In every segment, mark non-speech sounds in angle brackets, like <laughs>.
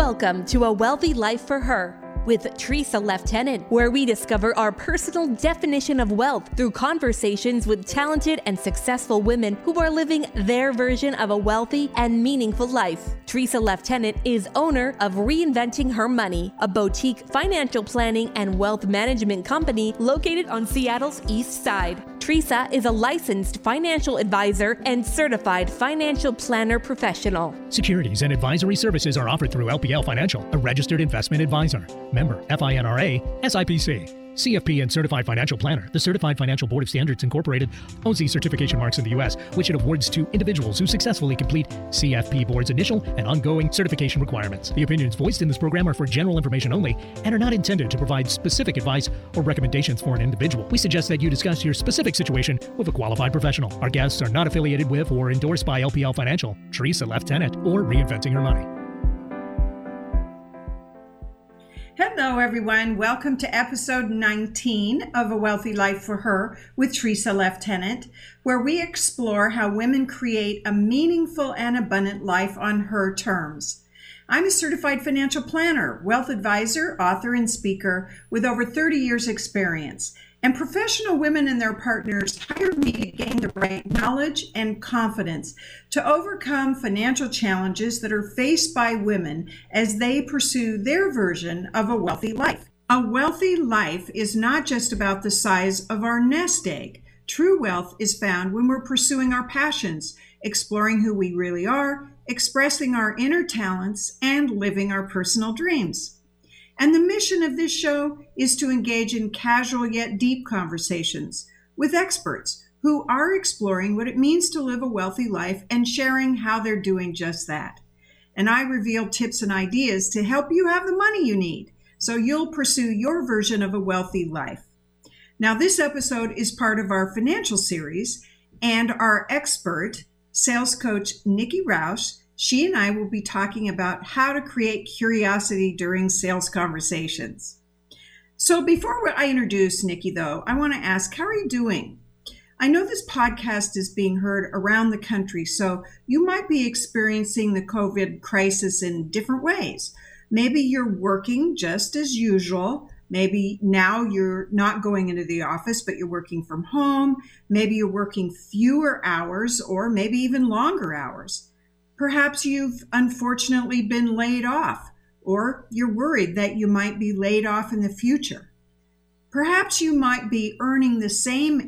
Welcome to A Wealthy Life for Her with Tresa Leftenant, where we discover our personal definition of wealth through conversations with talented and successful women who are living their version of a wealthy and meaningful life. Tresa Leftenant is owner of Reinventing Her Money, a boutique financial planning and wealth management company located on Seattle's East Side. Tresa is a licensed financial advisor and certified financial planner professional. Securities and advisory services are offered through LPL Financial, a registered investment advisor. Member FINRA, SIPC. CFP and Certified Financial Planner. The Certified Financial Board of Standards Incorporated owns these certification marks in the U.S., which it awards to individuals who successfully complete CFP Board's initial and ongoing certification requirements. The opinions voiced in this program are for general information only and are not intended to provide specific advice or recommendations for an individual. We suggest that you discuss your specific situation with a qualified professional. Our guests are not affiliated with or endorsed by LPL Financial, Tresa Leftenant, or Reinventing Her Money. Hello, everyone. Welcome to episode 19 of A Wealthy Life for Her with Tresa Leftenant, where we explore how women create a meaningful and abundant life on her terms. I'm a certified financial planner, wealth advisor, author, and speaker with over 30 years' experience. And professional women and their partners hire me to gain the right knowledge and confidence to overcome financial challenges that are faced by women as they pursue their version of a wealthy life. A wealthy life is not just about the size of our nest egg. True wealth is found when we're pursuing our passions, exploring who we really are, expressing our inner talents, and living our personal dreams. And the mission of this show is to engage in casual yet deep conversations with experts who are exploring what it means to live a wealthy life and sharing how they're doing just that. And I reveal tips and ideas to help you have the money you need so you'll pursue your version of a wealthy life. Now, this episode is part of our financial series, and our expert, sales coach Nikki Rausch, she and I will be talking about how to create curiosity during sales conversations. So, before I introduce Nikki, though, I want to ask, how are you doing? I know this podcast is being heard around the country, so you might be experiencing the COVID crisis in different ways. Maybe you're working just as usual. Maybe now you're not going into the office, but you're working from home. Maybe you're working fewer hours or maybe even longer hours. Perhaps you've unfortunately been laid off, or you're worried that you might be laid off in the future. Perhaps you might be earning the same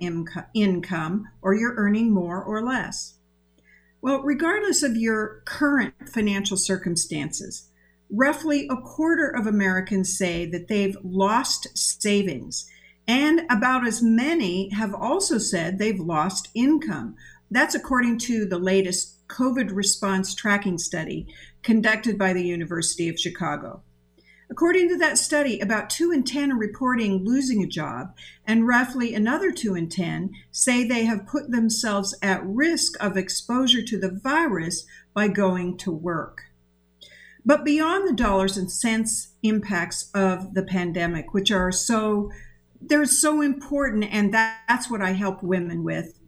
income, or you're earning more or less. Well, regardless of your current financial circumstances, roughly a quarter of Americans say that they've lost savings, and about as many have also said they've lost income. That's according to the latest COVID response tracking study conducted by the University of Chicago. According to that study, about 2 in 10 are reporting losing a job, and roughly another 2 in 10 say they have put themselves at risk of exposure to the virus by going to work. But beyond the dollars and cents impacts of the pandemic, which are so they're so important, and that's what I help women with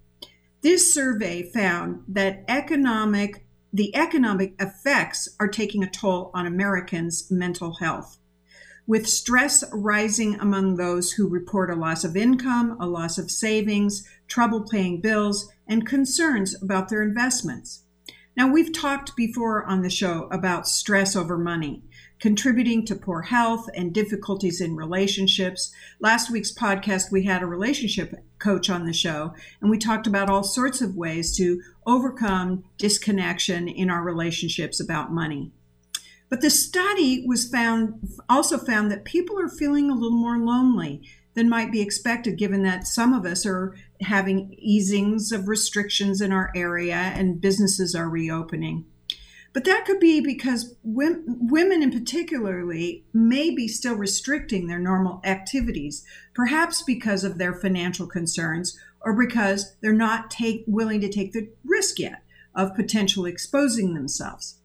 this survey found that economic the economic effects are taking a toll on Americans' mental health, with stress rising among those who report a loss of income, a loss of savings, trouble paying bills, and concerns about their investments. Now, we've talked before on the show about stress over money contributing to poor health and difficulties in relationships. Last week's podcast, we had a relationship coach on the show, and we talked about all sorts of ways to overcome disconnection in our relationships about money. But the study was found also found that people are feeling a little more lonely than might be expected, given that some of us are having easings of restrictions in our area and businesses are reopening. But that could be because women, in particularly, may be still restricting their normal activities, perhaps because of their financial concerns or because they're not take, willing to take the risk yet of potentially exposing themselves.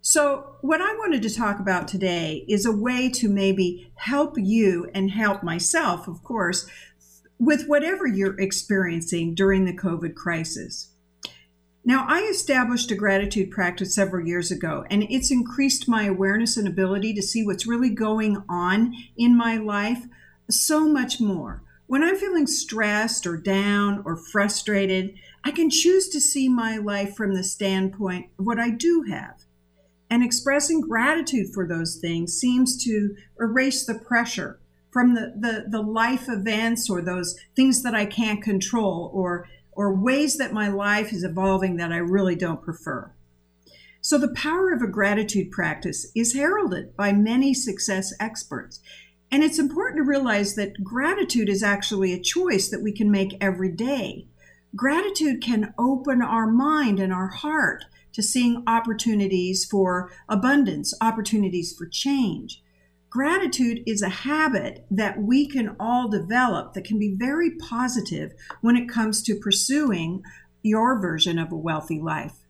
So, what I wanted to talk about today is a way to maybe help you and help myself, of course, with whatever you're experiencing during the COVID crisis. Now, I established a gratitude practice several years ago, and it's increased my awareness and ability to see what's really going on in my life so much more. When I'm feeling stressed or down or frustrated, I can choose to see my life from the standpoint of what I do have. And expressing gratitude for those things seems to erase the pressure from the, the, the life events or those things that I can't control or or ways that my life is evolving that I really don't prefer. So, the power of a gratitude practice is heralded by many success experts. And it's important to realize that gratitude is actually a choice that we can make every day. Gratitude can open our mind and our heart to seeing opportunities for abundance, opportunities for change. Gratitude is a habit that we can all develop that can be very positive when it comes to pursuing your version of a wealthy life.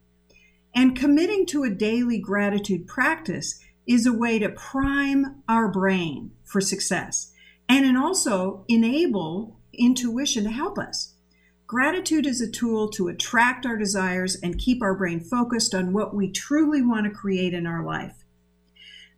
And committing to a daily gratitude practice is a way to prime our brain for success and also enable intuition to help us. Gratitude is a tool to attract our desires and keep our brain focused on what we truly want to create in our life.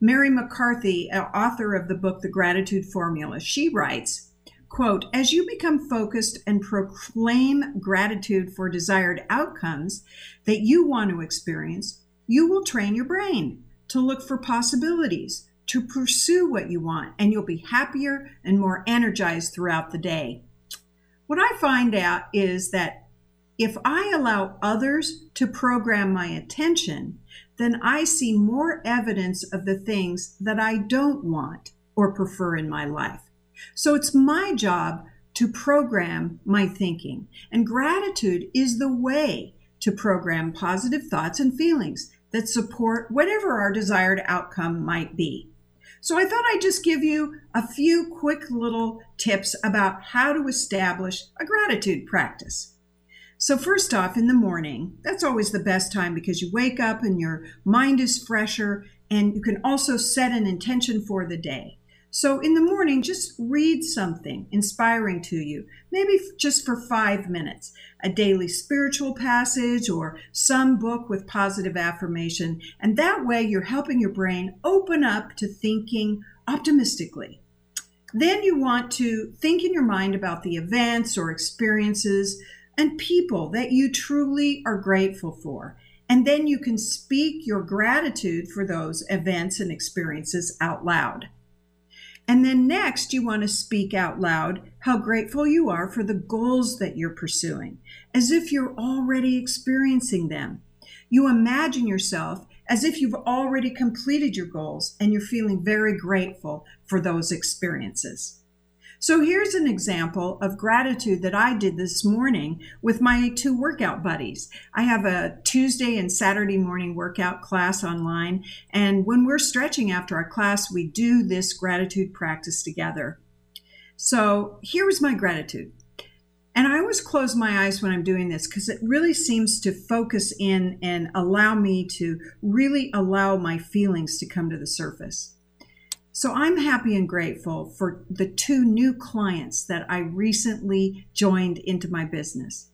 Mary McCarthy, author of the book The Gratitude Formula, she writes, quote, as you become focused and proclaim gratitude for desired outcomes that you want to experience, you will train your brain to look for possibilities, to pursue what you want, and you'll be happier and more energized throughout the day. What I find out is that if I allow others to program my attention, then I see more evidence of the things that I don't want or prefer in my life. So it's my job to program my thinking. And gratitude is the way to program positive thoughts and feelings that support whatever our desired outcome might be. So I thought I'd just give you a few quick little tips about how to establish a gratitude practice. So, first off, in the morning, that's always the best time because you wake up and your mind is fresher, and you can also set an intention for the day. So, in the morning, just read something inspiring to you, maybe just for five minutes, a daily spiritual passage or some book with positive affirmation. And that way, you're helping your brain open up to thinking optimistically. Then you want to think in your mind about the events or experiences and people that you truly are grateful for. And then you can speak your gratitude for those events and experiences out loud. And then next, you want to speak out loud how grateful you are for the goals that you're pursuing, as if you're already experiencing them. You imagine yourself as if you've already completed your goals and you're feeling very grateful for those experiences. So here's an example of gratitude that I did this morning with my two workout buddies. I have a Tuesday and Saturday morning workout class online. And when we're stretching after our class, we do this gratitude practice together. So here was my gratitude. And I always close my eyes when I'm doing this because it really seems to focus in and allow me to really allow my feelings to come to the surface. So I'm happy and grateful for the two new clients that I recently joined into my business.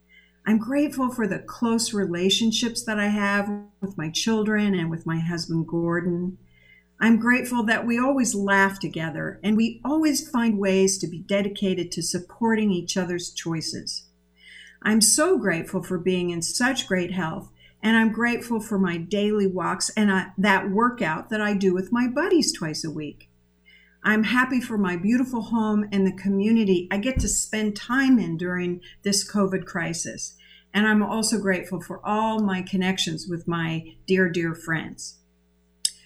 I'm grateful for the close relationships that I have with my children and with my husband, Gordon. I'm grateful that we always laugh together and we always find ways to be dedicated to supporting each other's choices. I'm so grateful for being in such great health, and I'm grateful for my daily walks and I, that workout that I do with my buddies twice a week. I'm happy for my beautiful home and the community I get to spend time in during this COVID crisis. And I'm also grateful for all my connections with my dear, dear friends.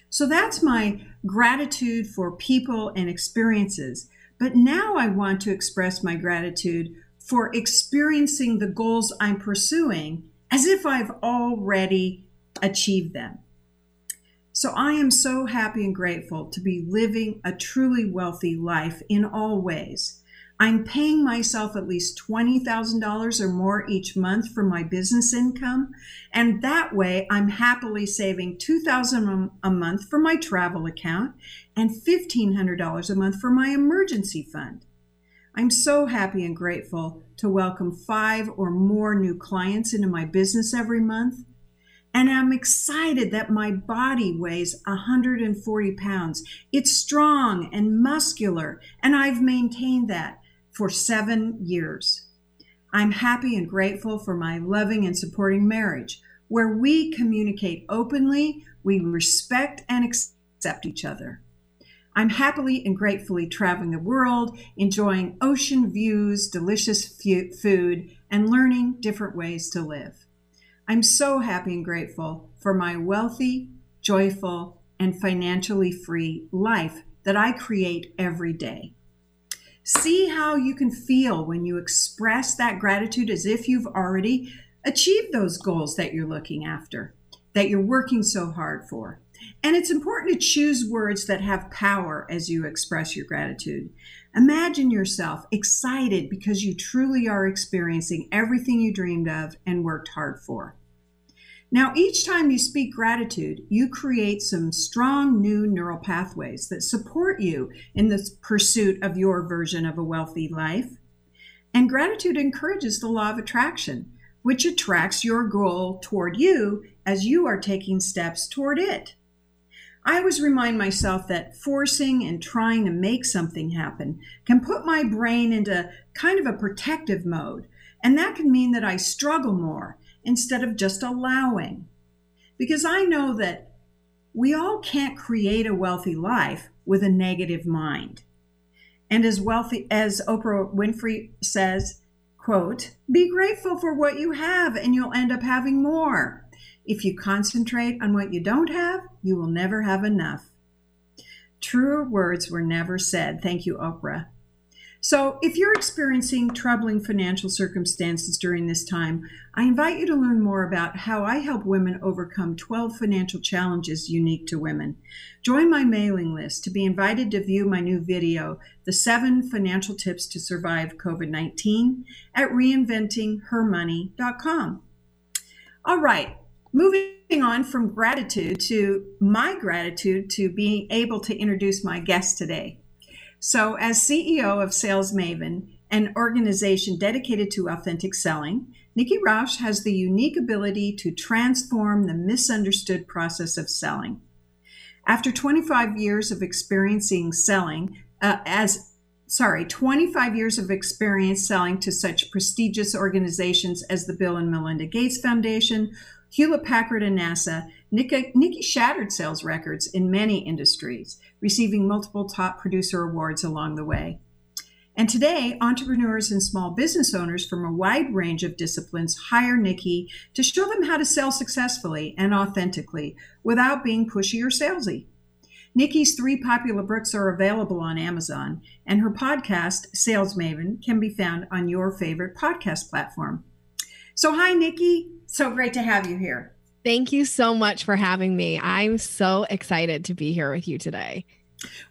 So that's my gratitude for people and experiences. But now I want to express my gratitude for experiencing the goals I'm pursuing as if I've already achieved them. So I am so happy and grateful to be living a truly wealthy life in all ways. I'm paying myself at least $20,000 or more each month for my business income. And that way I'm happily saving $2,000 a month for my travel account and $1,500 a month for my emergency fund. I'm so happy and grateful to welcome five or more new clients into my business every month. And I'm excited that my body weighs 140 pounds. It's strong and muscular, and I've maintained that for seven years. I'm happy and grateful for my loving and supporting marriage, where we communicate openly, we respect and accept each other. I'm happily and gratefully traveling the world, enjoying ocean views, delicious food, and learning different ways to live. I'm so happy and grateful for my wealthy, joyful, and financially free life that I create every day. See how you can feel when you express that gratitude as if you've already achieved those goals that you're looking after, that you're working so hard for. And it's important to choose words that have power as you express your gratitude. Imagine yourself excited because you truly are experiencing everything you dreamed of and worked hard for. Now, each time you speak gratitude, you create some strong new neural pathways that support you in the pursuit of your version of a wealthy life. And gratitude encourages the law of attraction, which attracts your goal toward you as you are taking steps toward it. I always remind myself that forcing and trying to make something happen can put my brain into kind of a protective mode. And that can mean that I struggle more instead of just allowing. Because I know that we all can't create a wealthy life with a negative mind. And as wealthy as Oprah Winfrey says, quote, be grateful for what you have and you'll end up having more. If you concentrate on what you don't have, you will never have enough. Truer words were never said. Thank you, Oprah. So, if you're experiencing troubling financial circumstances during this time, I invite you to learn more about how I help women overcome 12 financial challenges unique to women. Join my mailing list to be invited to view my new video, The Seven Financial Tips to Survive COVID 19, at reinventinghermoney.com. All right, moving on from gratitude to my gratitude to being able to introduce my guest today. So, as CEO of Sales Maven, an organization dedicated to authentic selling, Nikki Rausch has the unique ability to transform the misunderstood process of selling. After 25 years of experiencing selling, uh, as sorry, 25 years of experience selling to such prestigious organizations as the Bill and Melinda Gates Foundation, Hewlett Packard and NASA, Nikki, Nikki shattered sales records in many industries, receiving multiple top producer awards along the way. And today, entrepreneurs and small business owners from a wide range of disciplines hire Nikki to show them how to sell successfully and authentically without being pushy or salesy. Nikki's three popular books are available on Amazon, and her podcast, Sales Maven, can be found on your favorite podcast platform. So, hi, Nikki. So great to have you here. Thank you so much for having me. I'm so excited to be here with you today.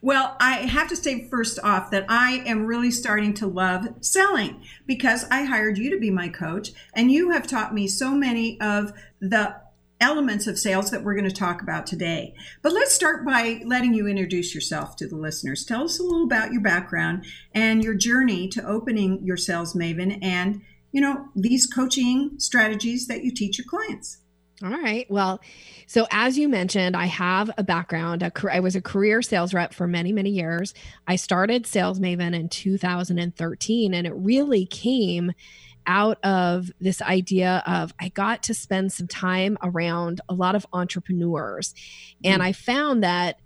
Well, I have to say first off that I am really starting to love selling because I hired you to be my coach and you have taught me so many of the elements of sales that we're going to talk about today. But let's start by letting you introduce yourself to the listeners. Tell us a little about your background and your journey to opening your Sales Maven and, you know, these coaching strategies that you teach your clients. All right. Well, so as you mentioned, I have a background. A, I was a career sales rep for many, many years. I started Sales Maven in 2013, and it really came out of this idea of I got to spend some time around a lot of entrepreneurs. And mm. I found that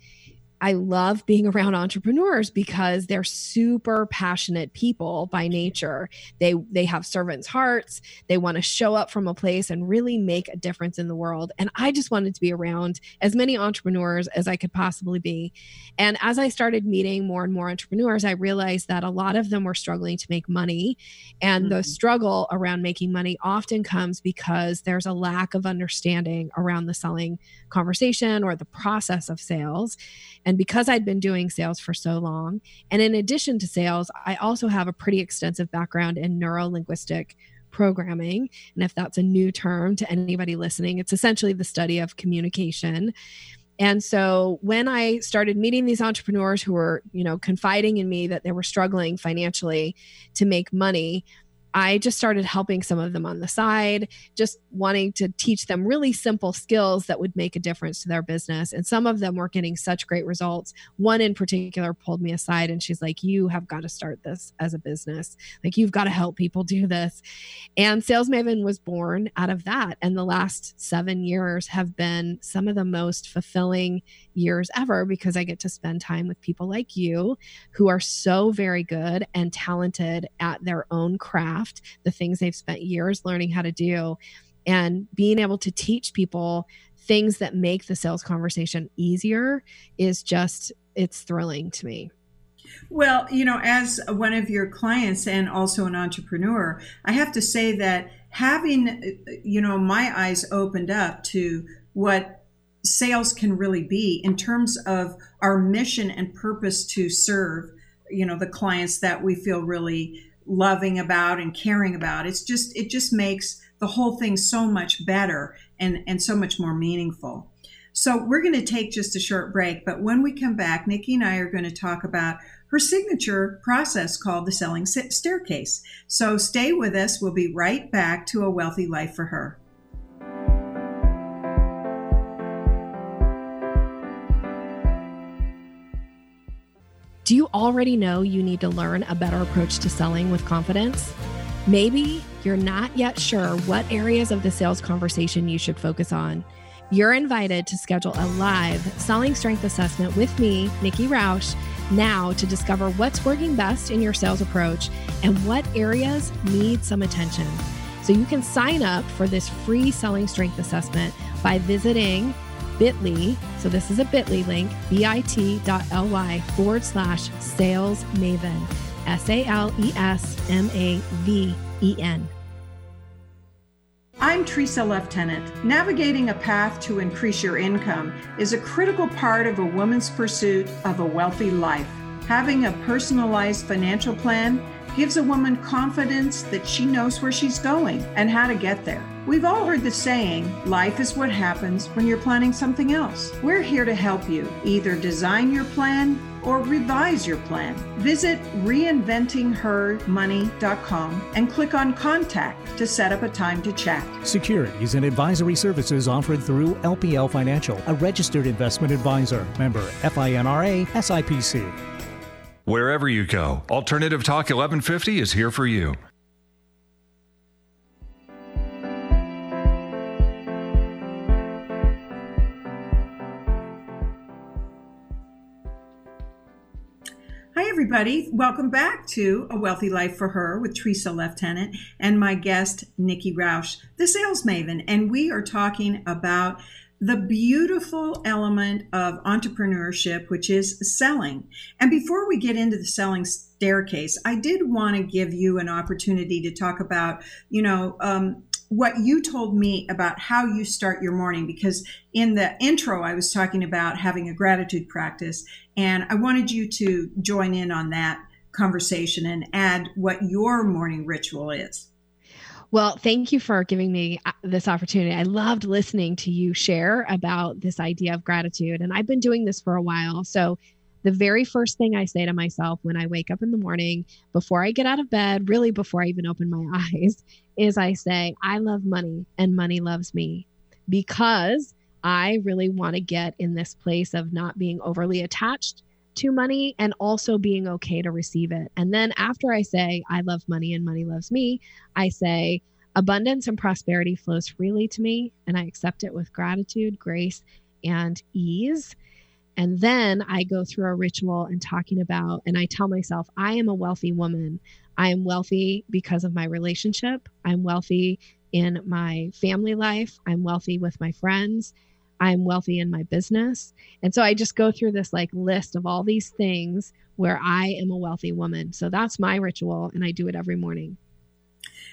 I love being around entrepreneurs because they're super passionate people by nature. They they have servants' hearts. They want to show up from a place and really make a difference in the world. And I just wanted to be around as many entrepreneurs as I could possibly be. And as I started meeting more and more entrepreneurs, I realized that a lot of them were struggling to make money. And mm-hmm. the struggle around making money often comes because there's a lack of understanding around the selling conversation or the process of sales. And because I'd been doing sales for so long, and in addition to sales, I also have a pretty extensive background in neuro linguistic programming. And if that's a new term to anybody listening, it's essentially the study of communication. And so when I started meeting these entrepreneurs who were, you know, confiding in me that they were struggling financially to make money, I just started helping some of them on the side, just wanting to teach them really simple skills that would make a difference to their business. And some of them were getting such great results. One in particular pulled me aside and she's like, You have got to start this as a business. Like, you've got to help people do this. And Sales Maven was born out of that. And the last seven years have been some of the most fulfilling years ever because I get to spend time with people like you who are so very good and talented at their own craft, the things they've spent years learning how to do, and being able to teach people things that make the sales conversation easier is just it's thrilling to me. Well, you know, as one of your clients and also an entrepreneur, I have to say that having, you know, my eyes opened up to what sales can really be in terms of our mission and purpose to serve you know the clients that we feel really loving about and caring about. It's just it just makes the whole thing so much better and and so much more meaningful. So we're going to take just a short break but when we come back nikki and i are going to talk about her signature process called the selling staircase. So stay with us. We'll be right back to a wealthy life for her Do you already know you need to learn a better approach to selling with confidence? Maybe you're not yet sure what areas of the sales conversation you should focus on. You're invited to schedule a live selling strength assessment with me, Nikki Rausch, now to discover what's working best in your sales approach and what areas need some attention. So you can sign up for this free selling strength assessment by visiting bit.ly, so this is a bit.ly link, bit.ly forward slash sales maven, S A L E S M A V E N. I'm Tresa Leftenant. Navigating a path to increase your income is a critical part of a woman's pursuit of a wealthy life. Having a personalized financial plan gives a woman confidence that she knows where she's going and how to get there. We've all heard the saying, life is what happens when you're planning something else. We're here to help you either design your plan or revise your plan. Visit reinventinghermoney.com and click on contact to set up a time to chat. Securities and advisory services offered through LPL Financial, a registered investment advisor, member FINRA SIPC. Wherever you go, Alternative Talk 1150 is here for you. Everybody. Welcome back to A Wealthy Life for Her with Tresa Leftenant and my guest, Nikki Rausch, the sales maven. And we are talking about the beautiful element of entrepreneurship, which is selling. And before we get into the selling staircase, I did want to give you an opportunity to talk about, you know, um, what you told me about how you start your morning because in the intro I was talking about having a gratitude practice and I wanted you to join in on that conversation and add what your morning ritual is. Well, thank you for giving me uh, this opportunity. I loved listening to you share about this idea of gratitude and I've been doing this for a while. So the very first thing I say to myself when I wake up in the morning, before I get out of bed, really before I even open my <laughs> eyes, is I say, I love money and money loves me because I really want to get in this place of not being overly attached to money and also being okay to receive it. And then after I say, I love money and money loves me, I say, abundance and prosperity flows freely to me and I accept it with gratitude, grace, and ease. And then I go through a ritual and talking about, and I tell myself, I am a wealthy woman. I am wealthy because of my relationship. I'm wealthy in my family life. I'm wealthy with my friends. I'm wealthy in my business. And so I just go through this like list of all these things where I am a wealthy woman. So that's my ritual, and I do it every morning.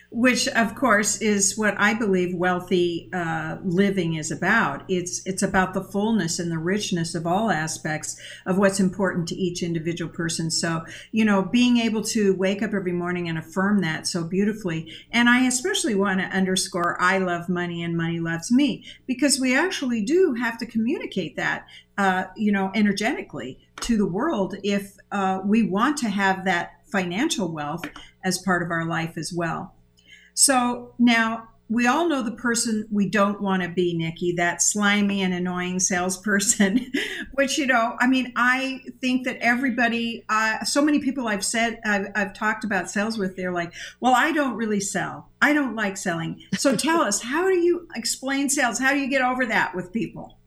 Which of course is what I believe wealthy uh, living is about. It's it's about the fullness and the richness of all aspects of what's important to each individual person. So you know, being able to wake up every morning and affirm that so beautifully, and I especially want to underscore I love money and money loves me because we actually do have to communicate that. Uh, you know, energetically to the world if uh, we want to have that financial wealth as part of our life as well. So now we all know the person we don't want to be, Nikki, that slimy and annoying salesperson, <laughs> which, you know, I mean, I think that everybody, uh, so many people I've said, I've, I've talked about sales with, they're like, well, I don't really sell. I don't like selling. So tell us, how do you explain sales? How do you get over that with people?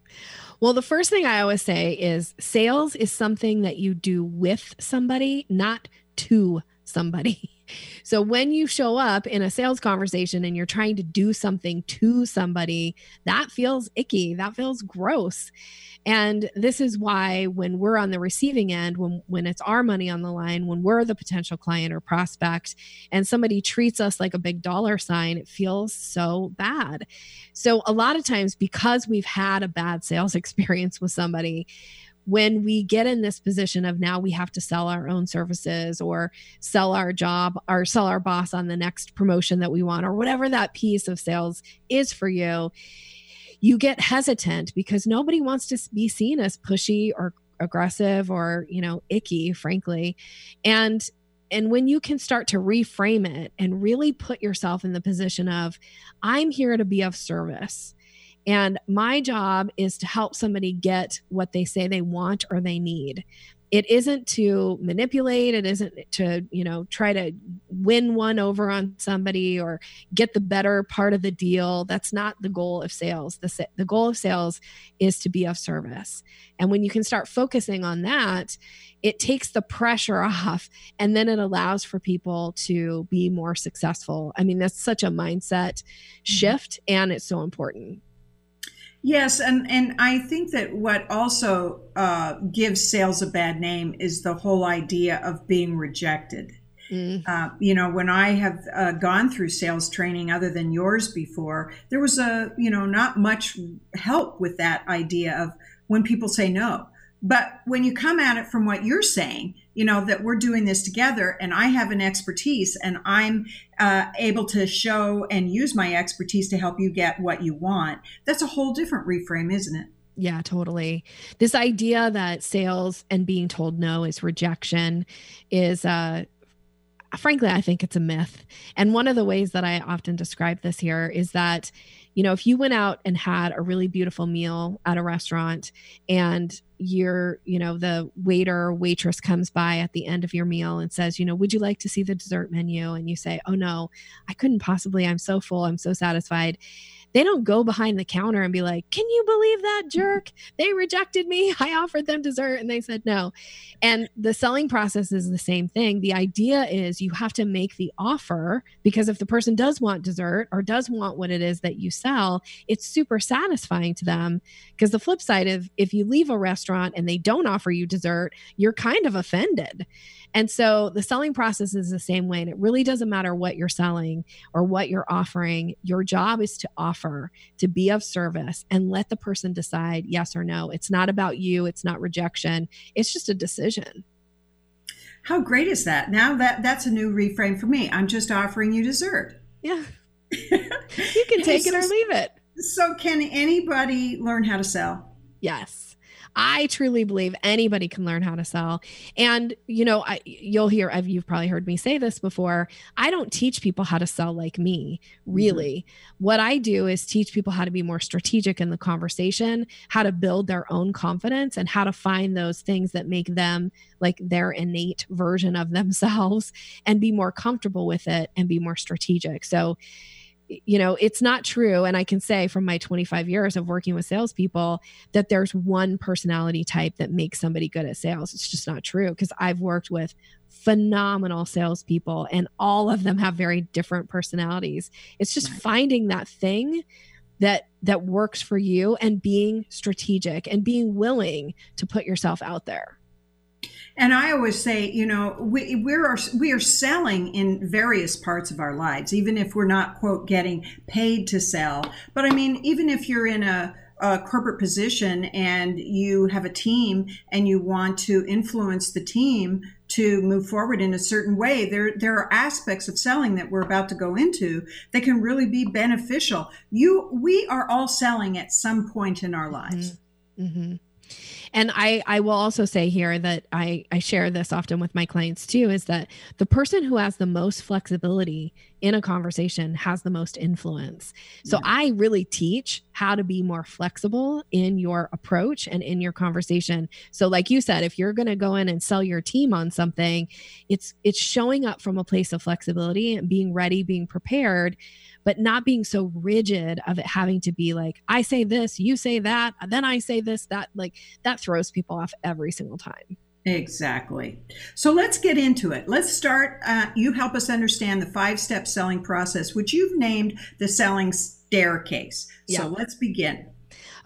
Well, the first thing I always say is sales is something that you do with somebody, not to somebody. <laughs> So when you show up in a sales conversation and you're trying to do something to somebody, that feels icky. That feels gross. And this is why when we're on the receiving end, when when it's our money on the line, when we're the potential client or prospect and somebody treats us like a big dollar sign, it feels so bad. So a lot of times because we've had a bad sales <laughs> experience with somebody, when we get in this position of now we have to sell our own services or sell our job or sell our boss on the next promotion that we want or whatever that piece of sales is for you you get hesitant because nobody wants to be seen as pushy or aggressive or you know icky frankly. And and when you can start to reframe it and really put yourself in the position of i'm here to be of service and my job is to help somebody get what they say they want or they need. It isn't to manipulate, it isn't to, you know, try to win one over on somebody or get the better part of the deal. That's not the goal of sales. The, the goal of sales is to be of service. And when you can start focusing on that, it takes the pressure <laughs> off and then it allows for people to be more successful. I mean, that's such a mindset mm-hmm. shift and it's so important. Yes, and and I think that what also uh, gives sales a bad name is the whole idea of being rejected. Mm. Uh, you know, when I have uh, gone through sales training other than yours before, there was a you know not much help with that idea of when people say no. But when you come at it from what you're saying, you know, that we're doing this together and I have an expertise and I'm uh, able to show and use my expertise to help you get what you want, that's a whole different reframe, isn't it? Yeah, totally. This idea that sales and being told no is rejection is uh frankly I think it's a myth. And one of the ways that I often describe this here is that you know, if you went out and had a really beautiful meal at a restaurant and your, you know, the waiter waitress comes by at the end of your meal and says, you know, would you like to see the dessert menu? And you say, oh no, I couldn't possibly. I'm so full. I'm so satisfied they don't go behind the counter and be like, Can you believe that jerk? They rejected me. <laughs> I offered them dessert and they said no. And the selling process is the same thing. The idea is you have to make the offer because if the person does want dessert or does want what it is that you sell, it's super satisfying to them. Because the flip side of if you leave a restaurant and they don't offer you dessert, you're kind of offended. And so the selling process is the same way. And it really doesn't matter what you're selling or what you're offering. Your job is to offer, to be of service, and let the person decide yes or no. It's not about you, it's not rejection, it's just a decision. How great is that? Now that that's a new reframe for me. I'm just offering you dessert. Yeah. <laughs> you can take it or leave it. So can anybody learn how to sell? Yes. I truly believe anybody can learn how to sell. And you know, I, you'll hear you've probably heard me say this before. I don't teach people how to sell like me, mm-hmm. really. Mm-hmm. What I do is teach people how to be more strategic in the conversation, how to build their own confidence and how to find those things that make them like their innate version of themselves and be more comfortable with it and be more strategic. So you know, it's not true. And I can say from my 25 years of working with salespeople that there's one personality type that makes somebody good at sales. It's just not true because I've worked with phenomenal salespeople and all of them have very different personalities. It's just right. finding that thing that that works for you and being strategic and being willing to put yourself out there. And I always say, you know, we we are we are selling in various parts of our lives, even if we're not quote getting paid to sell. But I mean, even if you're in a a corporate position and you have a team and you want to influence the team to move forward in a certain way there there are aspects of selling that we're about to go into that can really be beneficial you we are all selling at some point in our lives mm-hmm. Mm-hmm. And I, I will also say here that I, I share this often with my clients too is that the person who has the most flexibility in a conversation has the most influence. So yeah. I really teach how to be more flexible in your approach and in your conversation. So like you said, if you're going to go in and sell your team on something, it's it's showing up from a place of flexibility and being ready, being prepared but not being so rigid of it having to be like, I say this, you say that, then I say this, that, like that throws people off every single time. Exactly. So let's get into it. Let's start. Uh, you help us understand the five step selling process, which you've named the selling staircase. Yeah. So let's begin.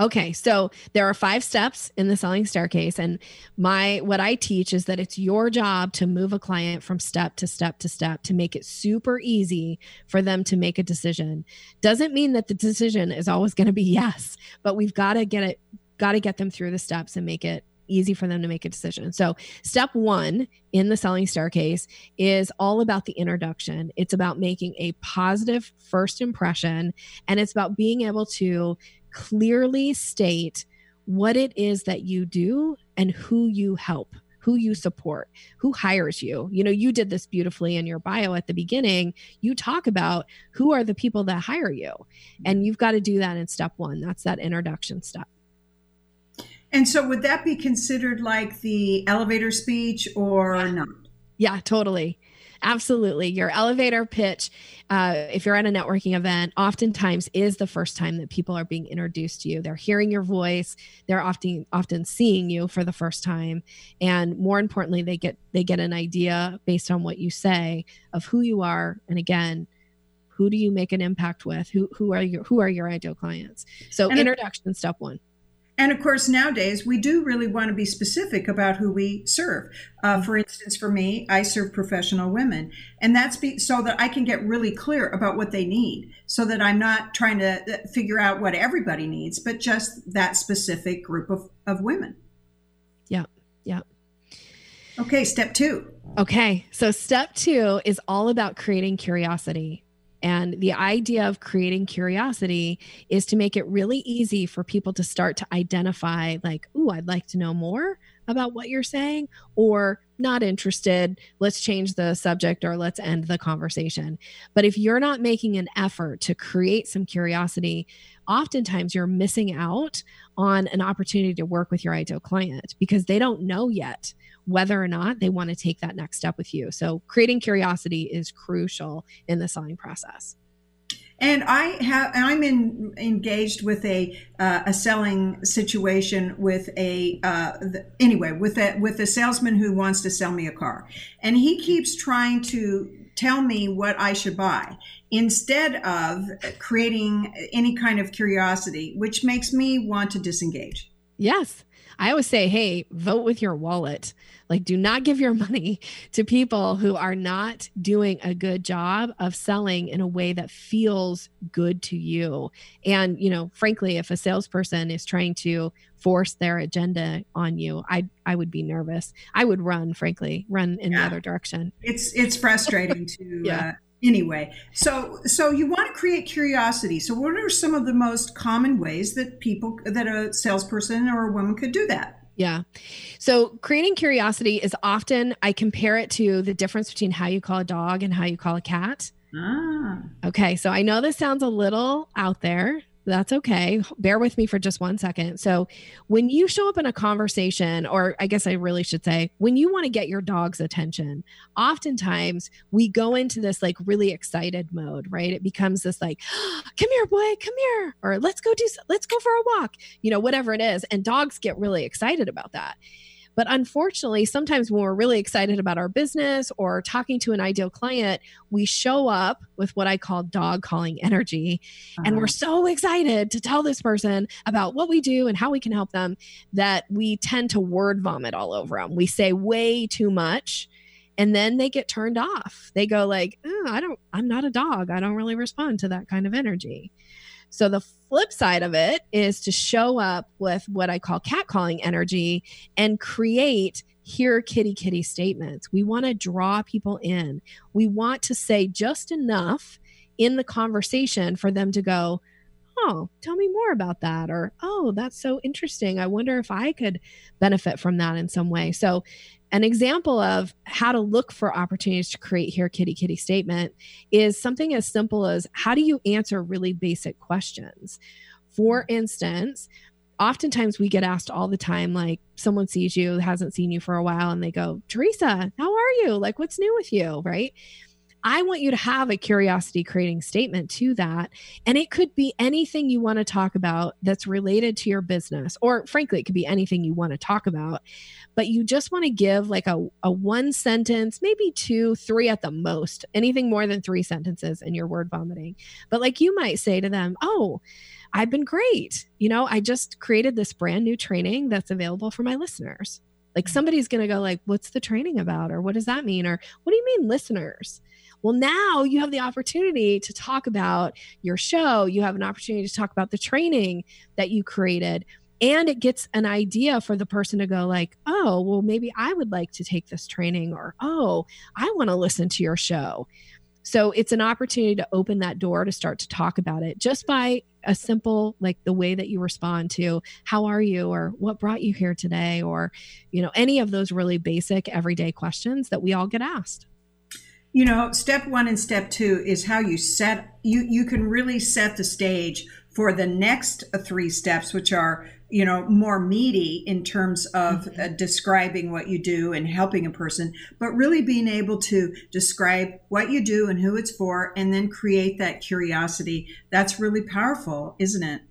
Okay, so there are five steps in the selling staircase and my what I teach is that it's your job to move a client from step to step to step to make it super easy for them to make a decision. Doesn't mean that the decision is always going to be <laughs> yes, but we've got to get it got to get them through the steps and make it easy for them to make a decision. So, step one in the selling staircase is all about the introduction. It's about making a positive first impression, and it's about being able to clearly state what it is that you do and who you help who you support, who hires you. You know, you did this beautifully in your bio at the beginning. You talk about who are the people that hire you. And you've got to do that in step one. That's that introduction step. And so, would that be considered like the elevator speech or not? Yeah, totally. Absolutely. Your elevator pitch, uh, if you're at a networking event, oftentimes is the first time that people are being introduced to you. They're hearing your voice. They're often often seeing you for the first time, and more importantly, they get they get an idea based on what you say of who you are. And again, who do you make an impact with? Who who are your who are your ideal clients? So and introduction, step one. And of course, nowadays we do really want to be specific about who we serve. Uh, for instance, for me, I serve professional women, and that's be, so that I can get really clear about what they need, so that I'm not trying to uh, figure out what everybody needs, but just that specific group of, of women. Yeah, yeah. Okay, step two. Okay, so step two is all about creating curiosity. And the idea of creating curiosity is to make it really easy for people to start to identify, like, oh, I'd like to know more about what you're saying, or not interested, let's change the subject or let's end the conversation. But if you're not making an effort to create some curiosity, oftentimes you're missing out on an opportunity to work with your ideal client because they don't know yet whether or not they want to take that next step with you. So creating curiosity is crucial in the selling process. And I have, I'm in, engaged with a uh, a selling situation with a uh, the, anyway with a with a salesman who wants to sell me a car, and he keeps trying to tell me what I should buy instead of creating any kind of curiosity, which makes me want to disengage. Yes. I always say, hey, vote with your wallet. Like, do not give your <laughs> money to people who are not doing a good job of selling in a way that feels good to you. And, you know, frankly, if a salesperson is trying to force their agenda on you, I I would be nervous. I would run, frankly, run in yeah. the other direction. It's it's frustrating <laughs> to yeah. uh, anyway so so you want to create curiosity so what are some of the most common ways that people that a salesperson or a woman could do that yeah. So creating curiosity is often, I compare it to the difference between how you call a dog and how you call a cat. Ah. Okay. So I know this sounds a little out there, that's okay. Bear with me for just one second. So, when you show up in a conversation, or I guess I really should say, when you want to get your dog's attention, oftentimes we go into this like really excited mode, right? It becomes this like, <gasps> come here, boy, come here, or let's go do, let's go for a walk, you know, whatever it is. And dogs get really excited about that. But unfortunately, sometimes when we're really excited about our business or talking to an ideal client, we show up with what I call dog calling energy. Uh-huh. And we're uh-huh. so excited to tell this person about what we do and how we can help them that we tend to word vomit all over them. We say way too much and then they get turned off. They go like, oh, "I don't I'm not a dog. I don't really respond to that kind of energy." So the flip side of it is to show up with what I call catcalling energy and create here kitty kitty statements. We want to draw people in. We want to say just enough in the conversation for them to go, oh, tell me more about that. Or, oh, that's so interesting. I wonder if I could benefit from that in some way. So an example of how to look for opportunities to create here kitty kitty statement is something as simple as how do you answer really basic questions? For instance, oftentimes we get asked all the time like someone sees you hasn't seen you for a while and they go tresa how are you? Like what's new with you? Right I want you to have a curiosity creating statement to that. And it could be anything you want to talk about that's related to your business, or frankly, it could be anything you want to talk about. But you just want to give like a, a one sentence, maybe two, three at the most, anything more than three sentences in your word vomiting. But like you might say to them, Oh, I've been great. You know, I just created this brand new training that's available for my listeners. Like mm. somebody's going to go like, "What's the training about?" or "What does that mean?" or "What do you mean listeners?" Well, now you have the opportunity to talk about your show. You have an opportunity to talk about the training that you created. And it gets an idea for the person to go, like, oh, well, maybe I would like to take this training, or oh, I want to listen to your show. So it's an opportunity to open that door to start to talk about it just by a simple, like the way that you respond to how are you or what brought you here today or, you know, any of those really basic everyday questions that we all get asked you know step one and step two is how you set you you can really set the stage for the next three steps which are you know more meaty in terms of mm-hmm. uh, describing what you do and helping a person but really being able to describe what you do and who it's for and then create that curiosity. That's really powerful isn't it?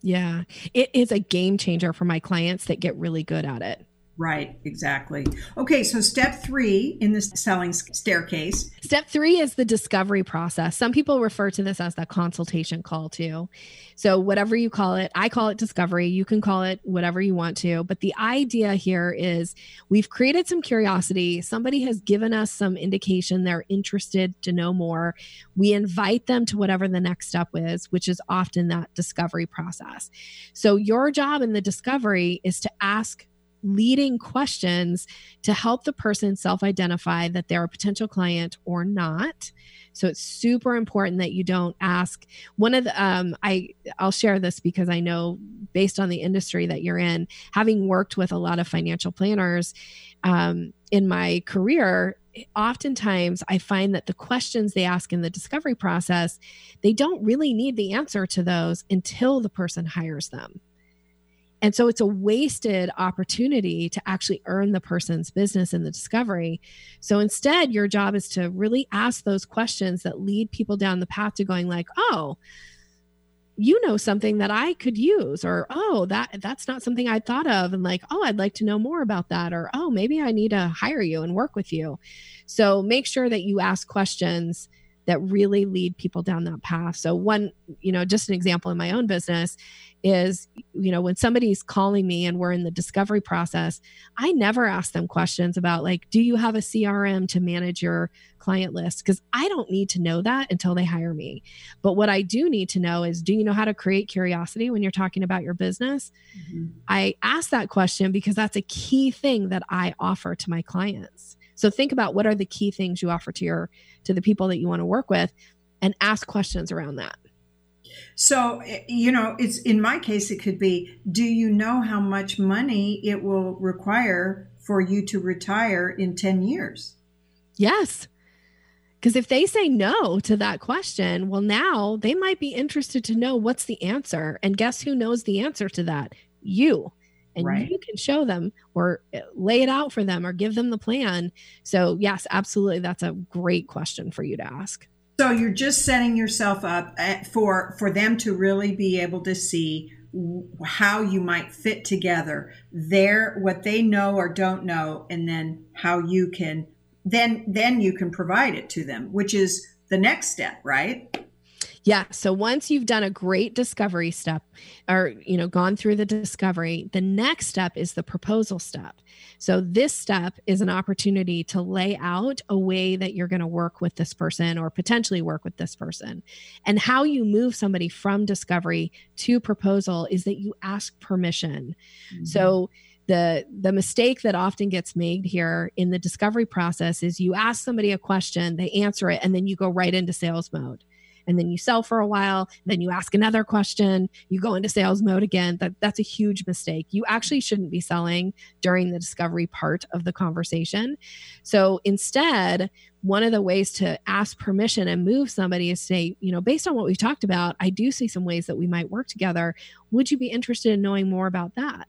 Yeah. It is a game changer for my clients that get really good at it Right, exactly. Okay, so step three in this selling staircase. Step three is the discovery process. Some people refer to this as the consultation call, too. So, whatever you call it, I call it discovery. You can call it whatever you want to. But the idea here is we've created some curiosity. Somebody has given us some indication they're interested to know more. We invite them to whatever the next step is, which is often that discovery process. So, your job in the discovery is to ask leading questions to help the person self identify that they're a potential client or not. So it's super important that you don't ask. One of the um, I I'll share this because I know based on the industry that you're in, having worked with a lot of financial planners um, in my career, oftentimes I find that the questions they ask in the discovery process, they don't really need the answer to those until the person hires them. And so it's a wasted opportunity to actually earn the person's business in the discovery. So instead, your job is to really ask those questions that lead people down the path to going like, "Oh, you know something that I could use or oh, that that's not something I'd thought of and like, "Oh, I'd like to know more about that" or "Oh, maybe I need to hire you and work with you." So make sure that you ask questions that really lead people down that path. So one, you know, just an example in my own business is you know when somebody's calling me and we're in the discovery process i never ask them questions about like do you have a crm to manage your client list because i don't need to know that until they hire me but what i do need to know is do you know how to create curiosity when you're talking about your business mm-hmm. i ask that question because that's a key thing that i offer to my clients so think about what are the key things you offer to your to the people that you want to work with and ask questions around that so, eh, you know, it's in my case, it could be do you know how much money it will require for you to retire in 10 years? Yes. Because if they say no to that question, well, now they might be interested to know what's the answer. And guess who knows the answer to that? You. And right. you can show them or eh, lay it out for them or give them the plan. So, yes, absolutely. That's a great question for you to ask. So you're just setting yourself up eh, for for them to really be able to see how you might fit together their what they know or don't know and then how you can then then you can provide it to them which is the next step right yeah. So once you've done a great discovery step or, you know, gone through the discovery, the next step is the proposal step. So this step is an opportunity to lay out a way that you're going to work with this person or potentially work with this person. And how you move somebody from discovery to proposal is that you ask permission. Mm-hmm. So the the mistake that often gets made here in the discovery process is you ask somebody a question, they answer it and then you go right into sales mode and then you sell for a while then you ask another question you go into sales mode again that that's a huge mistake. You actually shouldn't be selling during the discovery part of the conversation. So instead one of the ways to ask permission and move somebody is say you know based on what we've talked about i do see some ways that we might work together. Would you be interested in knowing more about that?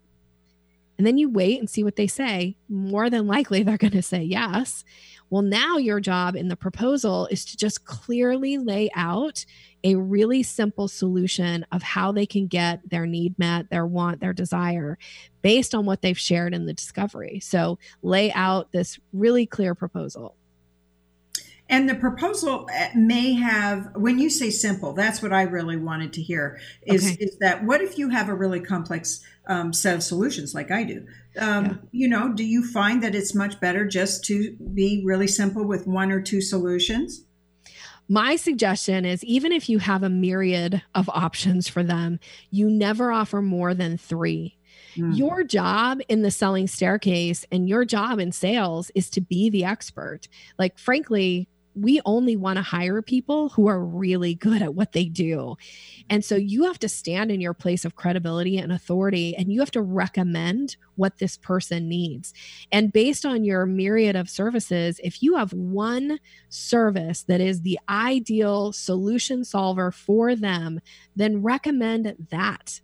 And then you wait and see what they say. More than likely they're going to say yes well, now your job in the proposal is to just clearly lay out a really simple solution of how they can get their need met, their want, their desire based on what they've shared in the discovery. So lay out this really clear proposal. And the proposal uh, may have, when you say simple, that's what I really wanted to hear is, okay. is that what if you have a really complex um, set of solutions like I do? Um, yeah. You know, do you find that it's much better just to be really simple with one or two solutions? My suggestion is even if you have a myriad of options for them, you never offer more than three. Mm. Your job in the selling staircase and your job in sales is to be the expert. Like, frankly, we only want to hire people who are really good at what they do. And so you have to stand in your place of credibility and authority and you have to recommend what this person needs. And based on your myriad of services, if you have one service that is the ideal solution solver for them, then recommend that.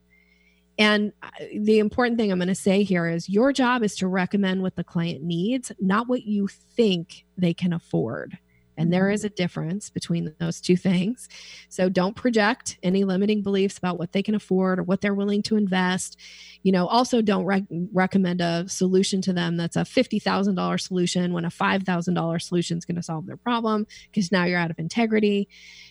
And uh, the important thing I'm going to say here is your job is to recommend what the client needs, not what you think they can afford. And there is mm-hmm. a difference between those two things. So don't project any limiting beliefs about what they can afford or what they're willing to invest. You know, also don't re- recommend a solution to them that's a $50,000 solution when a $5,000 solution is going to solve their problem because now you're out of integrity.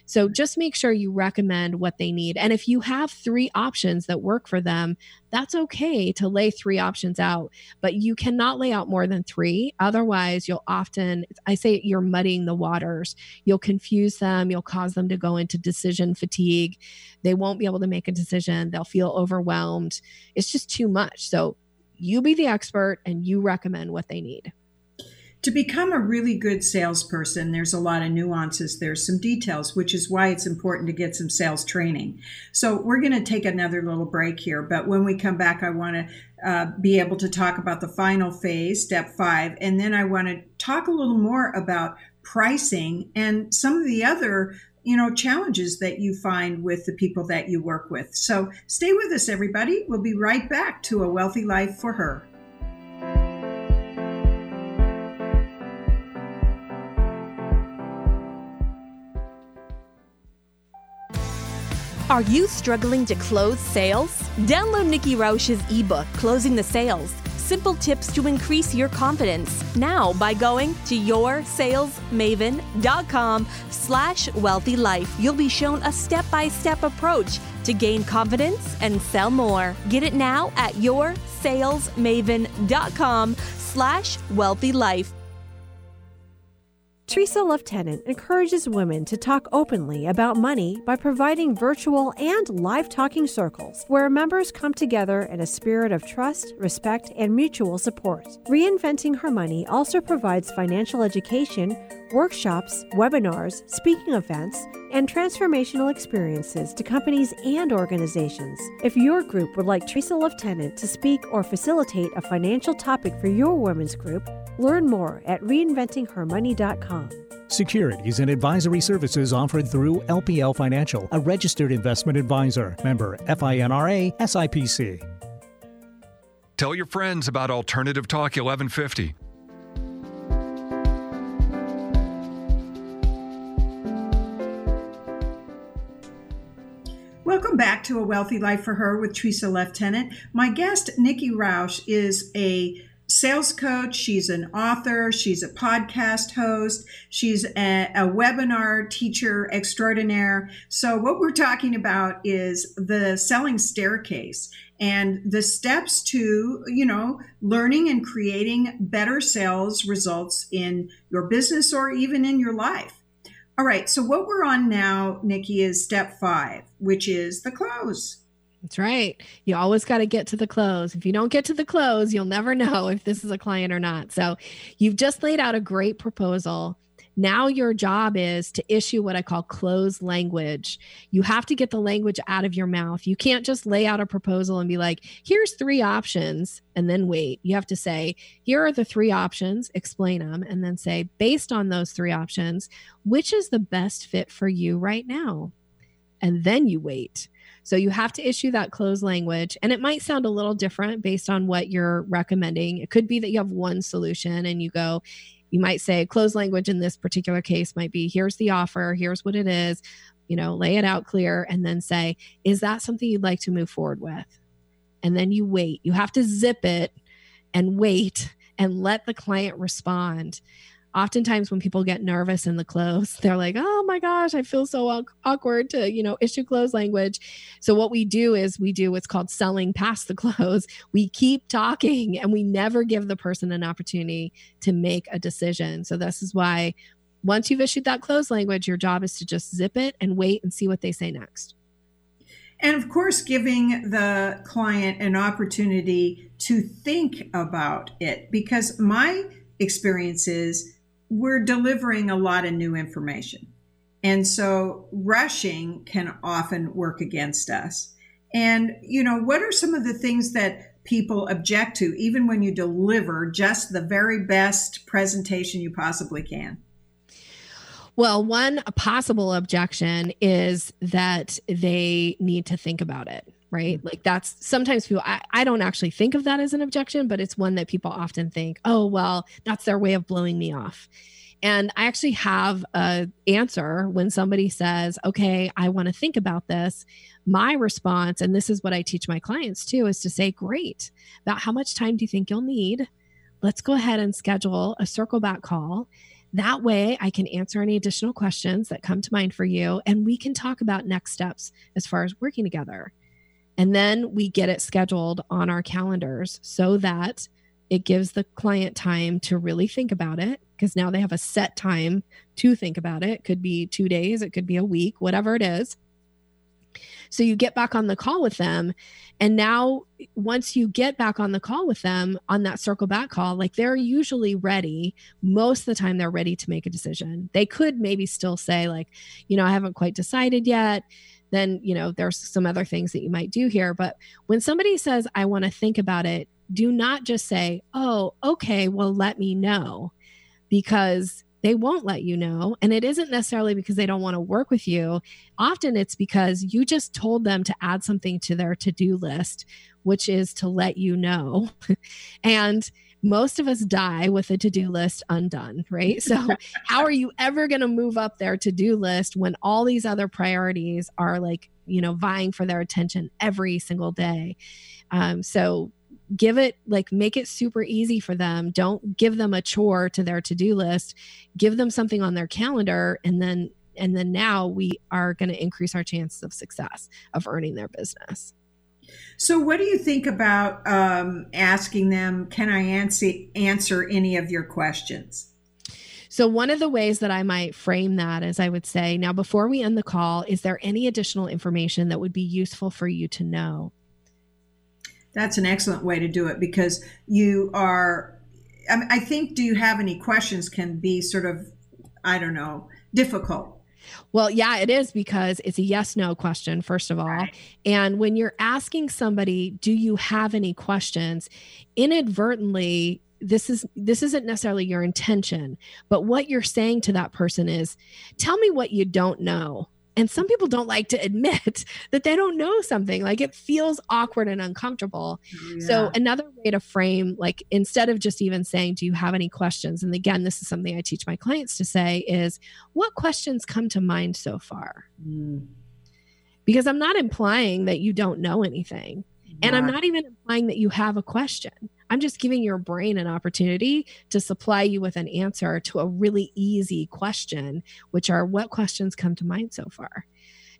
So just make sure you recommend what they need. And if you have three options that work for them, that's okay to lay three options out, but you cannot lay out more than three. Otherwise, you'll often, I say you're muddying the waters. You'll confuse them, you'll cause them to go into decision fatigue. They won't be able to make a decision, they'll feel overwhelmed. It's just too much. So you be the expert and you recommend what they need to become a really good salesperson, there's a lot of nuances. There's some details, which is why it's important to get some sales training. So, we're going to take another little break here. But when we come back, I want to uh, be able to talk about the final phase, step five. And then I want to talk a little more about pricing and some of the other you know challenges that you find with the people that you work with. So stay with us everybody. We'll be right back to a wealthy life for her. Are you struggling to close sales? Download Nikki Rausch's ebook, Closing the Sales Simple Tips to Increase Your Confidence now by going to yoursalesmaven.com slash wealthy life. You'll be shown a step-by-step approach to gain confidence and sell more. Get it now at yoursalesmaven.com slash wealthy life. Tresa Leftenant encourages women to talk openly about money by providing virtual and live talking circles where members come together in a spirit of trust, respect, and mutual support. Reinventing Her Money also provides financial education, workshops, webinars, speaking events, and transformational experiences to companies and organizations. If your group would like Tresa Leftenant to speak or facilitate a financial topic for your women's group, learn more at reinventinghermoney.com. Securities and advisory services offered through LPL Financial, a registered investment advisor, member FINRA SIPC. Tell your friends about Alternative Talk 1150. Welcome back to A Wealthy Life for Her with Tresa Leftenant. My guest, Nikki Rausch, is a sales coach. She's an author. She's a podcast host. She's a, a, webinar teacher extraordinaire. So, what we're talking about is the selling staircase and the steps to, you know, learning and creating better sales results in your business or even in your life. All right. So, what we're on now, Nikki, is step five, which is the close. That's right. You always got to get to the close. If you don't get to the close, you'll never know if this is a client or not. So, you've just laid out a great proposal. Now, your job is to issue what I call closed language. You have to get the language out of your mouth. You can't just lay out a proposal and be like, here's three options, and then wait. You have to say, here are the three options, explain them, and then say, based on those three options, which is the best fit for you right now? And then you wait so you have to issue that closed language, and it might sound a little different based on what you're recommending. It could be that you have one solution and you go, you might say closed language in this particular case might be here's the offer, here's what it is, you know, lay it out clear, and then say, is that something you'd like to move forward with? And then you wait. You have to zip it and wait and let the client respond oftentimes when people get nervous in the close <laughs> they're like oh my gosh i feel so awkward to you know issue close language. So what we do is we do what's called selling past the <laughs> close we keep talking and we never give the person an opportunity to make a decision. So this is why once you've issued that close language your job is to just zip it and wait and see what they say next. And of course, giving the client an opportunity to think about it because my experience is we're delivering a lot of new information. And so rushing can often work against us. And, you know, what are some of the things that people object to, even when you deliver just the very best presentation you possibly can? Well, one possible objection is that they need to think about it right? Mm-hmm. Like that's sometimes people, I, I don't actually think of that as an objection, but it's one that people often think, oh, well, that's their way of blowing me off. And I actually have a answer when somebody says, okay, I want to think about this. My response, and this is what I teach my clients too, is to say, great, about how much time do you think you'll need? Let's go ahead and schedule a circle back call. That way, I can answer any additional questions that come to mind for you, and we can talk about next steps as far as working together. And then we get it scheduled on our calendars so that it gives the client time to really think about it because now they have a set time to think about it. it. Could be two days, it could be a week, whatever it is. So you get back on the call with them. And now, once you get back on the call with them on that circle back call, like they're usually ready. Most of the time, they're ready to make a decision. They could maybe still say, like, you know, I haven't quite decided yet then you know there's some other things that you might do here. But when somebody says i want to think about it do not just say oh okay well let me know because they won't let you know. And it isn't necessarily because they don't want to work with you. Often it's because you just told them to add something to their to-do list which is to let you know. <laughs> And most of us die with a to-do list undone right? So <laughs> how are you ever going to move up their to-do list when all these other priorities are like you know vying for their attention every single day? Um, so give it like make it super easy for them. Don't give them a chore to their to-do list. Give them something on their calendar and then and then now we are going to increase our chances of success of earning their business so, what do you think about um, asking them, can I answer, answer any of your questions? So, one of the ways that I might frame that is I would say, now, before we end the call, is there any additional information that would be useful for you to know? That's an excellent way to do it because you are, I think, do you have any questions can be sort of, I don't know, difficult well, yeah, it is because it's a yes no question, first of all. Right. And when you're asking somebody, do you have any questions? Inadvertently, this is this isn't necessarily your intention but what you're saying to that person is tell me what you don't know and some people don't like to <laughs> admit that they don't know something. Like it feels awkward and uncomfortable. Yeah. So, another way to frame, like instead of just even saying, Do you have any questions? And again, this is something I teach my clients to say is, What questions come to mind so far? Mm. because I'm not implying that you don't know anything. And I'm not even implying that you have a question. I'm just giving your brain an opportunity to supply you with an answer to a really easy question, which are what questions come to mind so far?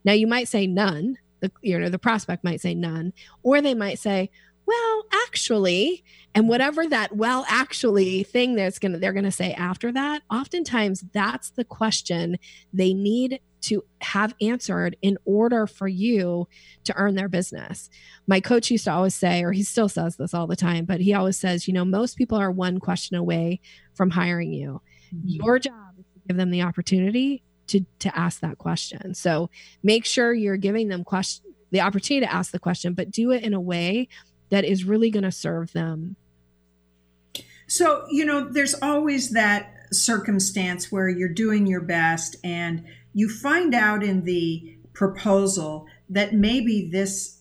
Now you might say none. The you know the prospect might say none, or they might say, well, actually, and whatever that well actually thing that's gonna they're gonna say after that, oftentimes that's the question they need to have answered in order for you to earn their business. My coach used to always say, or he still says this all the time, but he always says, you know, most people are one question away from hiring you. Mm-hmm. Your job is to give them the opportunity to to ask that question. So make sure you're giving them question the opportunity to ask the question, but do it in a way that is really going to serve them. So, you know, there's always that circumstance where you're doing your best and you find out in the proposal that maybe this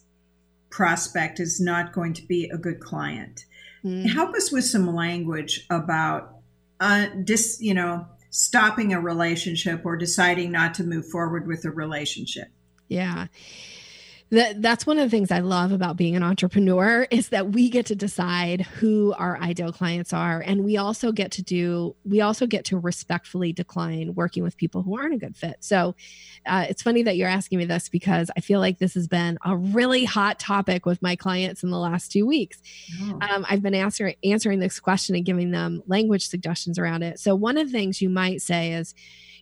prospect is not going to be a good client. Mm. Help us with some language about uh, dis, you know, stopping a relationship or deciding not to move forward with a relationship. Yeah that that's one of the things I love about being an entrepreneur is that we get to decide who our ideal clients are and we also get to do we also get to respectfully decline working with people who aren't a good fit. So uh, it's funny that you're asking me this because I feel like this has been a really hot topic with my clients in the last two weeks. Oh. Um, I've been answering answering this question and giving them language suggestions around it. So one of the things you might say is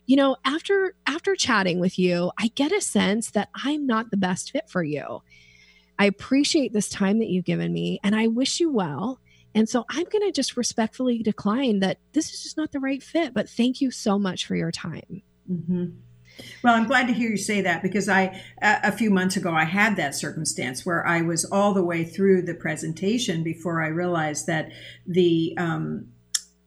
you know, after after chatting with you, I get a sense that I'm not the best fit for you. I appreciate this time that you've given me and I wish you well. And so I'm going to just respectfully decline that this is just not the right fit, but thank you so much for your time. Mm-hmm. Well, I'm glad to hear you say that because I, a few months ago, I had that circumstance where I was all the way through the presentation before I realized that the um,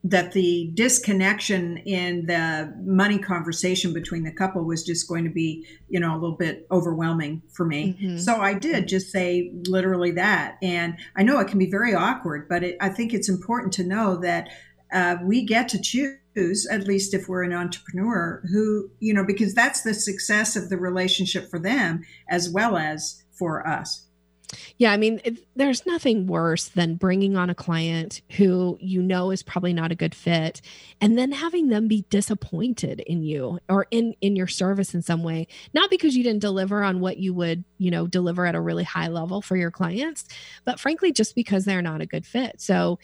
that the disconnection in the money conversation between the couple was just going to be, you know, a little bit overwhelming for me. Mm-hmm. So I did just say literally that. And I know it can be very awkward, but it, I think it's important to know that uh, we get to choose, at least if we're an entrepreneur, who, you know, because that's the success of the relationship for them as well as for us. Yeah, I mean, it, there's nothing worse than bringing on a client who you know is probably not a good fit and then having them be disappointed in you or in in your service in some way, not because you didn't deliver on what you would, you know, deliver at a really high level for your clients, but frankly just because they're not a good fit. So,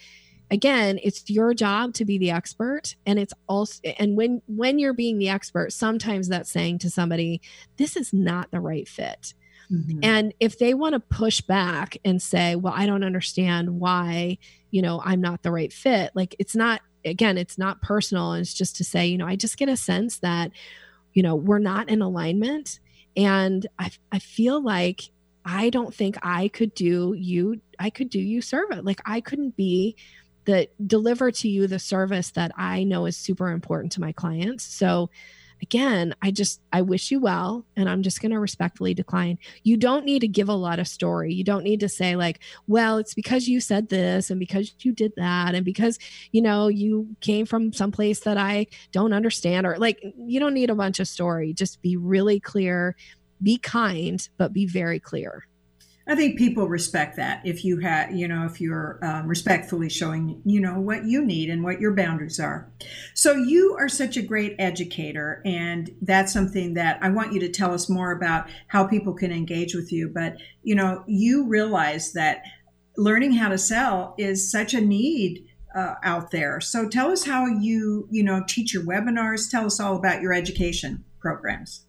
again it's your job to be the expert and it's also and when when you're being the expert sometimes that's saying to somebody this is not the right fit Mm-hmm. And if they want to push back and say, well, I don't understand why, you know, I'm not the right fit, like it's not, again, it's not personal. It's just to say, you know, I just get a sense that, you know, we're not in alignment. And I, I feel like I don't think I could do you, I could do you service. Like I couldn't be the deliver to you the service that I know is super important to my clients. So, again, I just, I wish you well, and I'm just going to respectfully decline. You don't need to give a lot of story. You don't need to say, like, well, it's because you said this and because you did that and because, you know, you came from someplace that I don't understand or like, you don't need a bunch of story. Just be really clear, be kind, but be very clear. I think people respect that if you have, you know, if you're um, respectfully showing, you know, what you need and what your boundaries are. So you are such a great educator, and that's something that I want you to tell us more about how people can engage with you. But you know, you realize that learning how to sell is such a need uh, out there. So tell us how you, you know, teach your webinars. Tell us all about your education programs.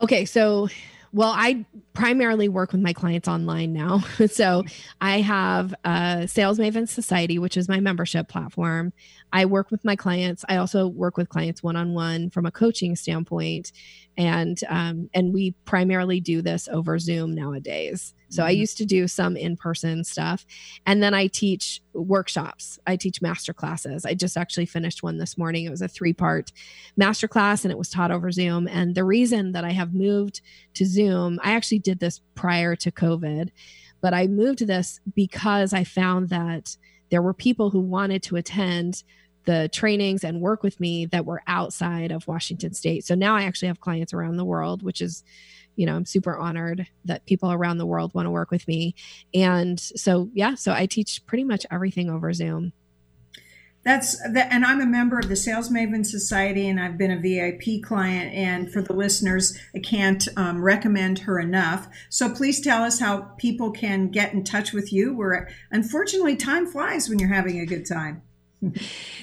Okay, so well, I primarily work with my clients online now. <laughs> so I have a Sales Maven Society, which is my membership platform. I work with my clients. I also work with clients one on one from a coaching standpoint, and um, and we primarily do this over Zoom nowadays. So mm-hmm. I used to do some in person stuff, and then I teach workshops. I teach master classes. I just actually finished one this morning. It was a three part master class, and it was taught over Zoom. And the reason that I have moved to Zoom, I actually did this prior to COVID, but I moved this because I found that there were people who wanted to attend the trainings and work with me that were outside of Washington state. So now I actually have clients around the world, which is you know, I'm super honored that people around the world want to work with me. And so, yeah, so I teach pretty much everything over Zoom. That's and I'm a member of the Sales Maven Society, and I've been a VIP client. And for the listeners, I can't um, recommend her enough. So please tell us how people can get in touch with you. Where unfortunately, time flies when you're having a good time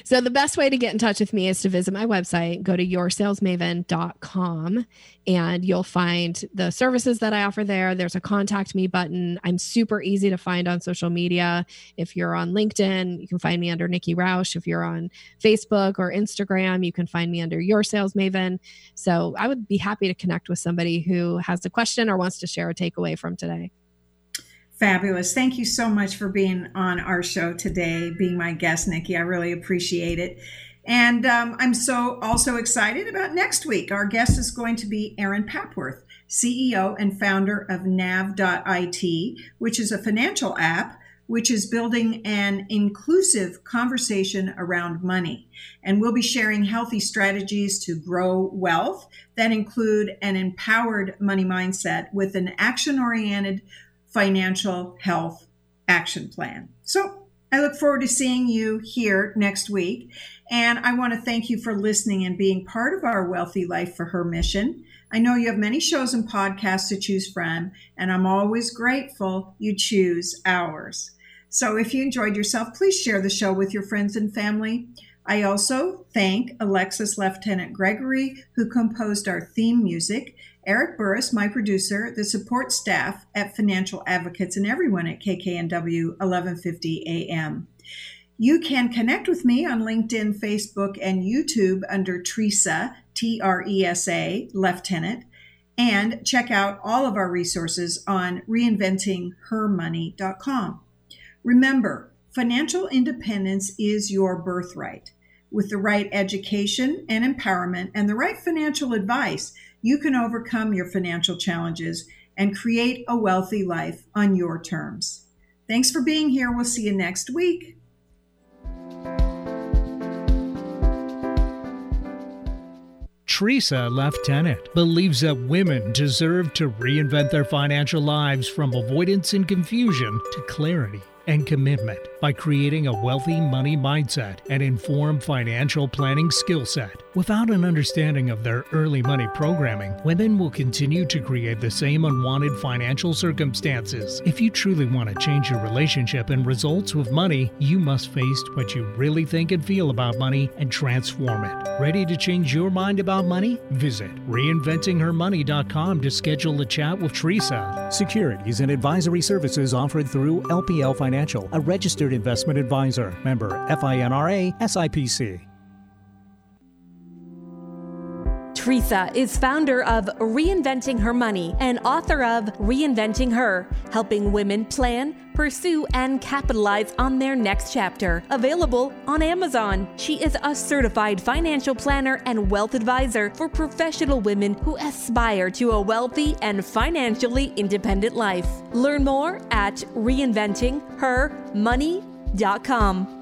so the best way to get in touch with me is to visit my website go to yoursalesmaven.com and you'll find the services that i offer there. There's a contact me button. I'm super easy to find on social media. If you're on linkedin you can find me under nikki rausch if you're on facebook or instagram you can find me under your sales maven. So i would be happy to connect with somebody who has a question or wants to share a takeaway from today Fabulous. Thank you so much for being on our show today, being my guest, Nikki. I really appreciate it. And um, I'm so also excited about next week. Our guest is going to be Erin Papworth, CEO and founder of Nav.it, which is a financial app which is building an inclusive conversation around money. And we'll be sharing healthy strategies to grow wealth that include an empowered money mindset with an action oriented financial health action plan. So I look forward to seeing you here next week. And I want to thank you for listening and being part of our Wealthy Life for Her mission. I know you have many shows and podcasts to choose from, and I'm always grateful you choose ours. So if you enjoyed yourself, please share the show with your friends and family. I also thank Alexis Leftenant Gregory, who composed our theme music, Eric Burris, my producer, the support staff at Financial Advocates, and everyone at KKNW 1150 AM. You can connect with me on LinkedIn, Facebook, and YouTube under Tresa, T R E S A, Leftenant, and check out all of our resources on reinventinghermoney.com. Remember, financial independence is your birthright. With the right education and empowerment and the right financial advice, you can overcome your financial challenges and create a wealthy life on your terms. Thanks for being here. We'll see you next week. Tresa Leftenant believes that women deserve to reinvent their financial lives from avoidance and confusion to clarity and commitment by creating a wealthy money mindset and informed financial planning skill set. Without an understanding of their early money programming, women will continue to create the same unwanted financial circumstances. If you truly want to change your relationship and results with money, you must face what you really think and feel about money and transform it. Ready to change your mind about money? Visit reinventinghermoney.com to schedule a chat with Tresa. Securities and advisory services offered through LPL Financial, a registered investment advisor, member FINRA SIPC. Tresa is founder of Reinventing Her Money and author of Reinventing Her, helping women plan, pursue, and capitalize on their next chapter. Available on Amazon. She is a certified financial planner and wealth advisor for professional women who aspire to a wealthy and financially independent life. Learn more at reinventinghermoney.com.